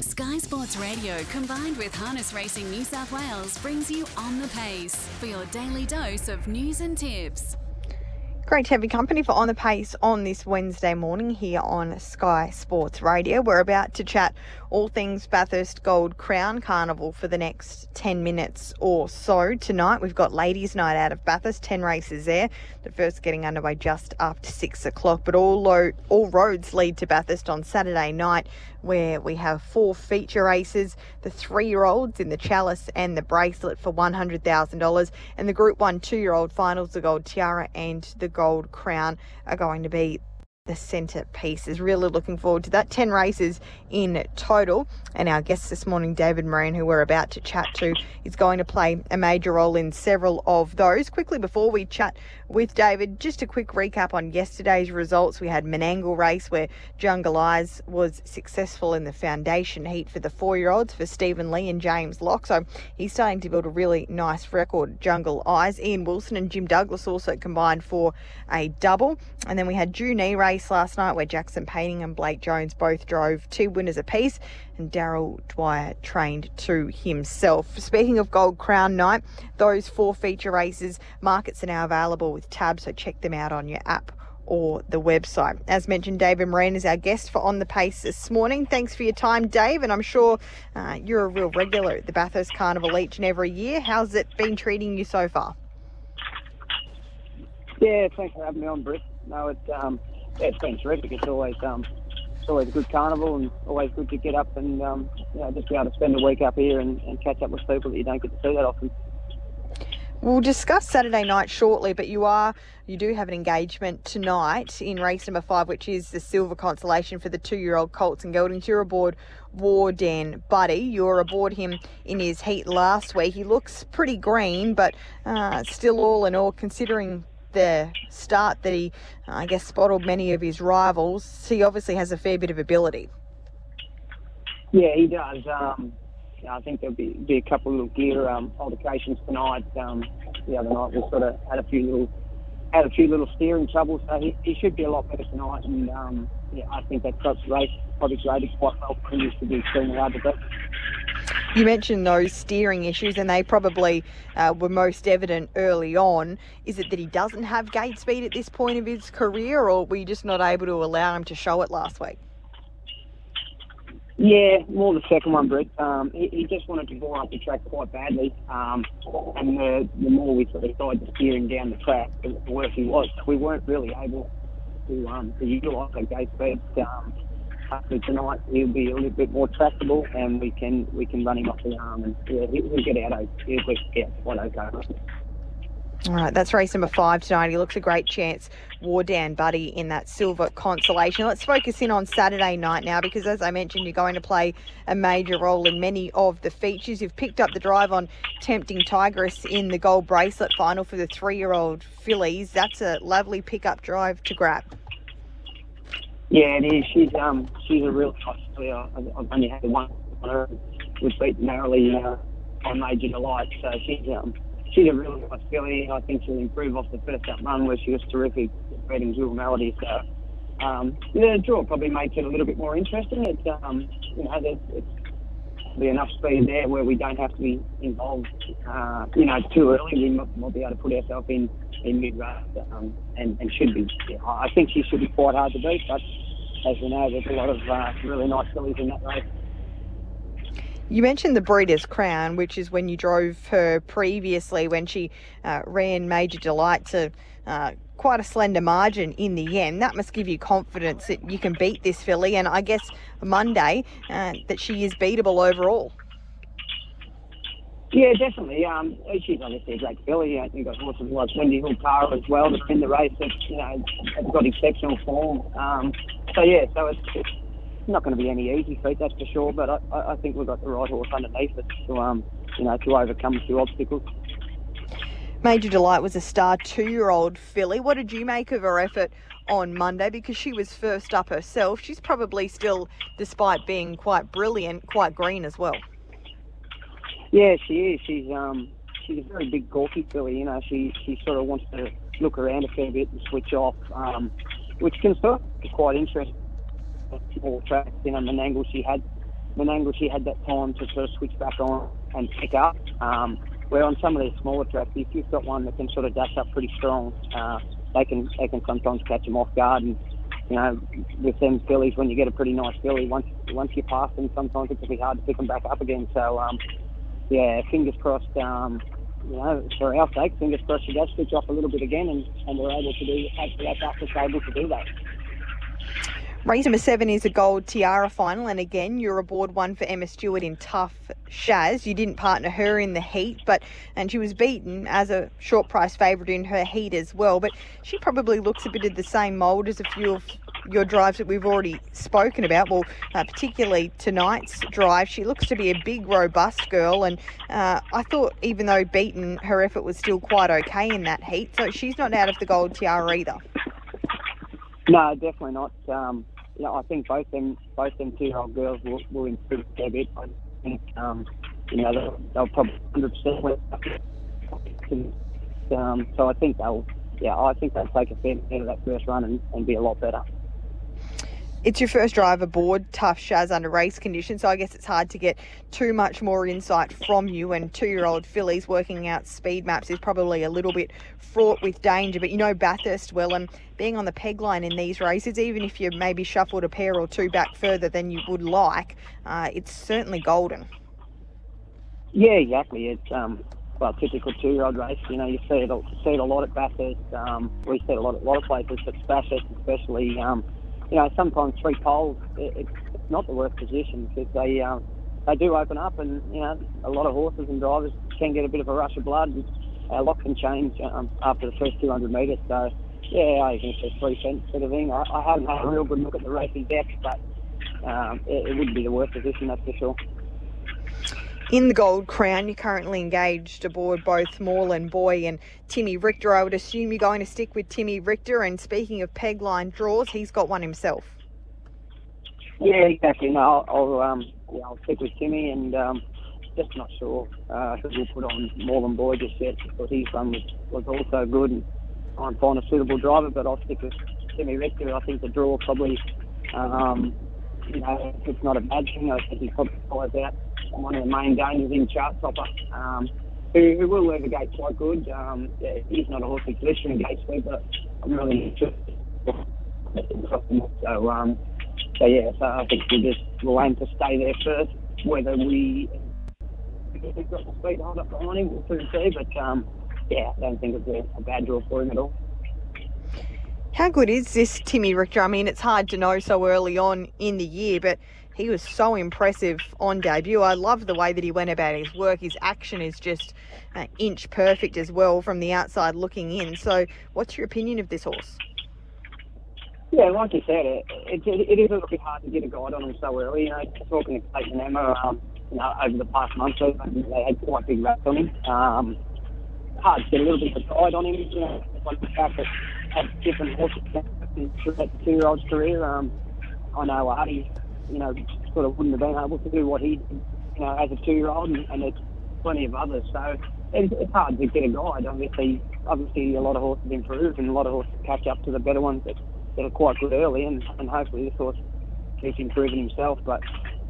Sky Sports Radio combined with Harness Racing New South Wales brings you on the pace for your daily dose of news and tips. Great to have your company for On the Pace on this Wednesday morning here on Sky Sports Radio. We're about to chat all things Bathurst Gold Crown Carnival for the next 10 minutes or so. Tonight we've got Ladies Night out of Bathurst, 10 races there. The first getting underway just after 6 o'clock, but all, all roads lead to Bathurst on Saturday night where we have four feature races the three year olds in the chalice and the bracelet for $100,000, and the Group 1 two year old finals, the Gold Tiara and the Gold Crown, are going to be the centrepiece. Is really looking forward to that. 10 races in total. And our guest this morning, David Moran, who we're about to chat to, is going to play a major role in several of those. Quickly before we chat with David, just a quick recap on yesterday's results. We had Menangle race where Jungle Eyes was successful in the foundation heat for the four year olds for Stephen Lee and James Locke. So he's starting to build a really nice record. Jungle Eyes. Ian Wilson and Jim Douglas also combined for a double. And then we had Junee race race last night where Jackson Painting and Blake Jones both drove two winners apiece and Daryl Dwyer trained two himself. Speaking of Gold Crown night, those four feature races, markets are now available with tabs, so check them out on your app or the website. As mentioned, David Moran is our guest for On the Pace this morning. Thanks for your time, Dave, and I'm sure uh, you're a real regular at the Bathurst Carnival each and every year. How's it been treating you so far? Yeah, thanks for having me on, Britt. No, it's um, it's been terrific. It's always um, it's always a good carnival and always good to get up and um, you know, just be able to spend a week up here and, and catch up with people that you don't get to see that often. We'll discuss Saturday night shortly, but you are you do have an engagement tonight in race number five, which is the silver consolation for the two-year-old Colts and Geldings. You're aboard War Dan Buddy. You're aboard him in his heat last week. He looks pretty green, but uh, still all in all, considering the start that he, I guess, spotted many of his rivals. He obviously has a fair bit of ability. Yeah, he does. Um, I think there'll be, be a couple of little gear um, altercations tonight. Um, the other night we sort of had a few little had a few little steering troubles, so he, he should be a lot better tonight. And um, yeah, I think that race probably graded quite well for him to be extremely hard to beat. You mentioned those steering issues, and they probably uh, were most evident early on. Is it that he doesn't have gate speed at this point of his career, or were you just not able to allow him to show it last week? Yeah, more the second one, Britt. Um, he, he, just wanted to bore up the track quite badly, um, and the, the more we sort of started steering down the track, the worse he was. We weren't really able to, um, to utilise our gate speed. Um, tonight he'll be a little bit more tractable and we can we can run him off the arm and yeah, he'll get out. Of he'll get quite okay. All right, that's race number five tonight. He looks a great chance. War Dan Buddy in that silver consolation. Let's focus in on Saturday night now because, as I mentioned, you're going to play a major role in many of the features. You've picked up the drive on Tempting Tigress in the gold bracelet final for the three year old fillies. That's a lovely pickup drive to grab. Yeah, it is. She's um she's a real nice player. I've only had one on her. We beat narrowly uh, on Major Delight, so she's um she's a really nice filly. I think she'll improve off the first up run where she was terrific beating Jewel Melody. So um, the draw probably makes it a little bit more interesting. It's um you know there's it's be enough speed there where we don't have to be involved, uh, you know, too early. We might, might be able to put ourselves in in mid race um, and, and should be. I think she should be quite hard to beat, but as we know, there's a lot of uh, really nice fillies in that race. You mentioned the Breeders' Crown, which is when you drove her previously when she uh, ran Major Delight to uh, quite a slender margin in the end. That must give you confidence that you can beat this filly, and I guess Monday uh, that she is beatable overall. Yeah, definitely. Um, she's obviously a great filly. I think I've also like Wendy Hill Tara as well that's in the race. That you know has got exceptional form. Um, so yeah, so it's, it's not going to be any easy feat, that's for sure. But I, I think we've got the right horse underneath us to um, you know to overcome a few obstacles. Major Delight was a star two-year-old filly. What did you make of her effort on Monday? Because she was first up herself. She's probably still, despite being quite brilliant, quite green as well. Yeah, she is. She's um she's a very big gawky filly. You know, she she sort of wants to look around a fair bit and switch off, um, which can sort of be quite interesting. Small tracks, you know, Menangle she had Menangle, she had that time to sort of switch back on and pick up. Um, where on some of these smaller tracks, if you've got one that can sort of dash up pretty strong, uh, they can they can sometimes catch them off guard. And you know, with them fillies, when you get a pretty nice filly, once once you pass them, sometimes it can be hard to pick them back up again. So um, yeah, fingers crossed. Um, you know, for our sake, fingers crossed she does switch off a little bit again, and, and we're able to do that backus able to do that. Race number seven is a gold tiara final, and again, you're aboard one for Emma Stewart in Tough Shaz. You didn't partner her in the heat, but and she was beaten as a short price favourite in her heat as well. But she probably looks a bit of the same mould as a few of your drives that we've already spoken about. Well, uh, particularly tonight's drive, she looks to be a big, robust girl, and uh, I thought even though beaten, her effort was still quite okay in that heat. So she's not out of the gold tiara either. No, definitely not. Um, you know, I think both them both them two year old girls will, will improve a fair bit. I think um, you know they'll, they'll probably hundred percent. Um, so I think they'll yeah I think they'll take a fair bit of that first run and, and be a lot better. It's your first drive aboard Tough Shaz under race conditions, so I guess it's hard to get too much more insight from you. And two year old fillies working out speed maps is probably a little bit fraught with danger, but you know Bathurst well, and being on the peg line in these races, even if you maybe shuffled a pair or two back further than you would like, uh, it's certainly golden. Yeah, exactly. It's um, well, typical two-year-old race. You know, you see it, see it a lot at Bathurst. Um, we see it a lot a lot of places, but Bathurst especially. Um, you know, sometimes three poles, it's not the worst position because they um, they do open up, and you know, a lot of horses and drivers can get a bit of a rush of blood. And, uh, a lot can change um, after the first 200 metres. So, yeah, I think it's a three cent sort of thing. I, I haven't had a real good look at the racing depth, but um, it, it wouldn't be the worst position, that's for sure. In the Gold Crown, you're currently engaged aboard both Moreland Boy and Timmy Richter. I would assume you're going to stick with Timmy Richter. And speaking of peg line draws, he's got one himself. Yeah, exactly. No, I'll, I'll, um, yeah, I'll stick with Timmy and um, just not sure uh, who will put on Moreland Boy just yet because his run was, was also good and I'm find a suitable driver, but I'll stick with Timmy Richter. I think the draw probably, um, you know, it's not a bad thing. I think he probably follows out one of the main dangers in Chart Topper, um, who, who will leave the gate quite good. Um, yeah, he's not a horse who's listening gate speed, but I'm really interested. So, um, so yeah, so I think we just will aim to stay there first. Whether we we've got the speed hold up behind him, we'll soon see. But um, yeah, I don't think it's a, a bad draw for him at all. How good is this Timmy Richter? I mean, it's hard to know so early on in the year, but he was so impressive on debut. I love the way that he went about his work. His action is just inch perfect as well from the outside looking in. So, what's your opinion of this horse? Yeah, like you said, it, it, it is a little bit hard to get a guide on him so early. You know, talking to Clayton Emma, um, you know, over the past month, so they had quite big raps on him. Um, hard to get a little bit of a guide on him. You know, like the fact that had different horses through that two-year-old's career. Um, I know Artie you know, sort of wouldn't have been able to do what he did, you know, as a two-year-old, and, and there's plenty of others. So it's, it's hard to get a guide. Obviously, obviously a lot of horses improve, and a lot of horses catch up to the better ones that, that are quite good early, and, and hopefully this horse keeps improving himself. But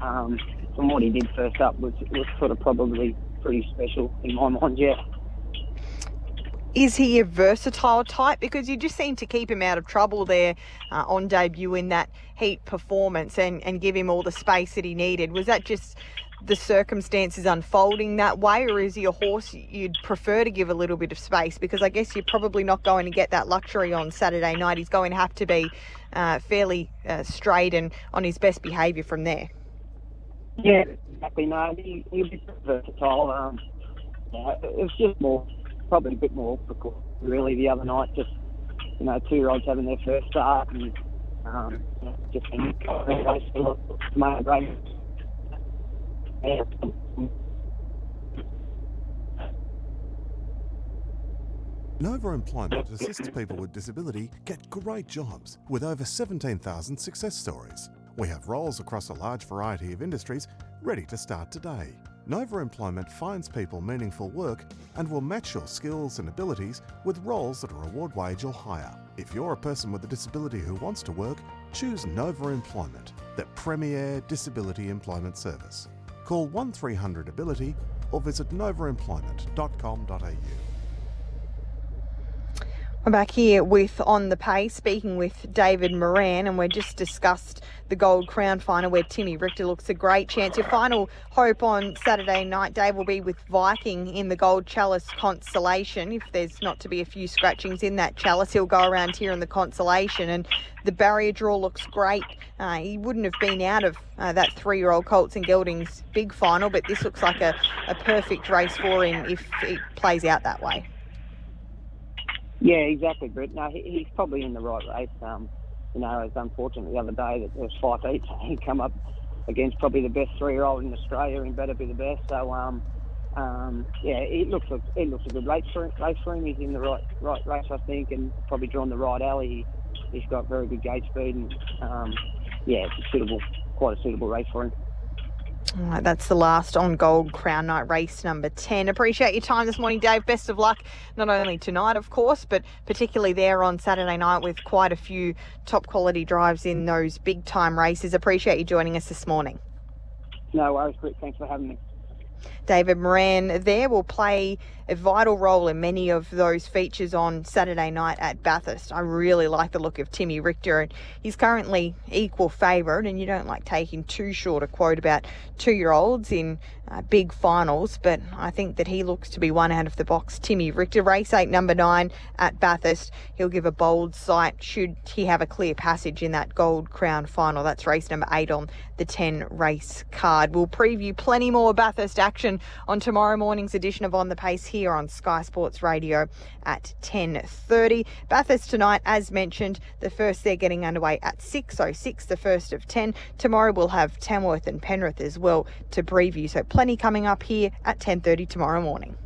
um, from what he did first up was was sort of probably pretty special in my mind. Yeah. Is he a versatile type? Because you just seem to keep him out of trouble there uh, on debut in that heat performance and, and give him all the space that he needed. Was that just the circumstances unfolding that way, or is he a horse you'd prefer to give a little bit of space? Because I guess you're probably not going to get that luxury on Saturday night. He's going to have to be uh, fairly uh, straight and on his best behaviour from there. Yeah, exactly. No, he, he'll be versatile. Um, yeah, it's just more probably a bit more awkward, really, the other night. Just, you know, two year olds having their first start and um, just my great. Nova Employment assists people with disability get great jobs with over 17,000 success stories. We have roles across a large variety of industries ready to start today. Nova Employment finds people meaningful work and will match your skills and abilities with roles that are award wage or higher. If you're a person with a disability who wants to work, choose Nova Employment, the premier disability employment service. Call 1300 Ability or visit novaemployment.com.au. We're back here with On the Pace, speaking with David Moran, and we're just discussed the Gold Crown final where Timmy Richter looks a great chance. Your final hope on Saturday night, Dave, will be with Viking in the Gold Chalice consolation. If there's not to be a few scratchings in that chalice, he'll go around here in the consolation. And the barrier draw looks great. Uh, he wouldn't have been out of uh, that three year old Colts and Geldings big final, but this looks like a, a perfect race for him if it plays out that way. Yeah, exactly, Britt. No, he, he's probably in the right race. Um, you know, it's unfortunate the other day that there was five heats. He come up against probably the best three-year-old in Australia and better be the best. So, um, um, yeah, it looks a, it looks a good race for, race for him. He's in the right right race, I think, and probably drawn the right alley. He, has got very good gate speed, and um, yeah, it's suitable, quite a suitable race for him. All right, that's the last on Gold Crown Night race number 10. Appreciate your time this morning, Dave. Best of luck, not only tonight, of course, but particularly there on Saturday night with quite a few top quality drives in those big time races. Appreciate you joining us this morning. No worries, Britt. Thanks for having me. David Moran there will play a vital role in many of those features on Saturday night at Bathurst. I really like the look of Timmy Richter, and he's currently equal favourite. And you don't like taking too short a quote about two-year-olds in uh, big finals, but I think that he looks to be one out of the box. Timmy Richter, race eight, number nine at Bathurst. He'll give a bold sight should he have a clear passage in that Gold Crown final. That's race number eight on the 10 race card. We'll preview plenty more Bathurst action on tomorrow morning's edition of On the Pace here on Sky Sports Radio at 10.30. Bathurst tonight, as mentioned, the first they're getting underway at 6.06, the first of 10. Tomorrow we'll have Tamworth and Penrith as well to preview. So plenty coming up here at 10.30 tomorrow morning.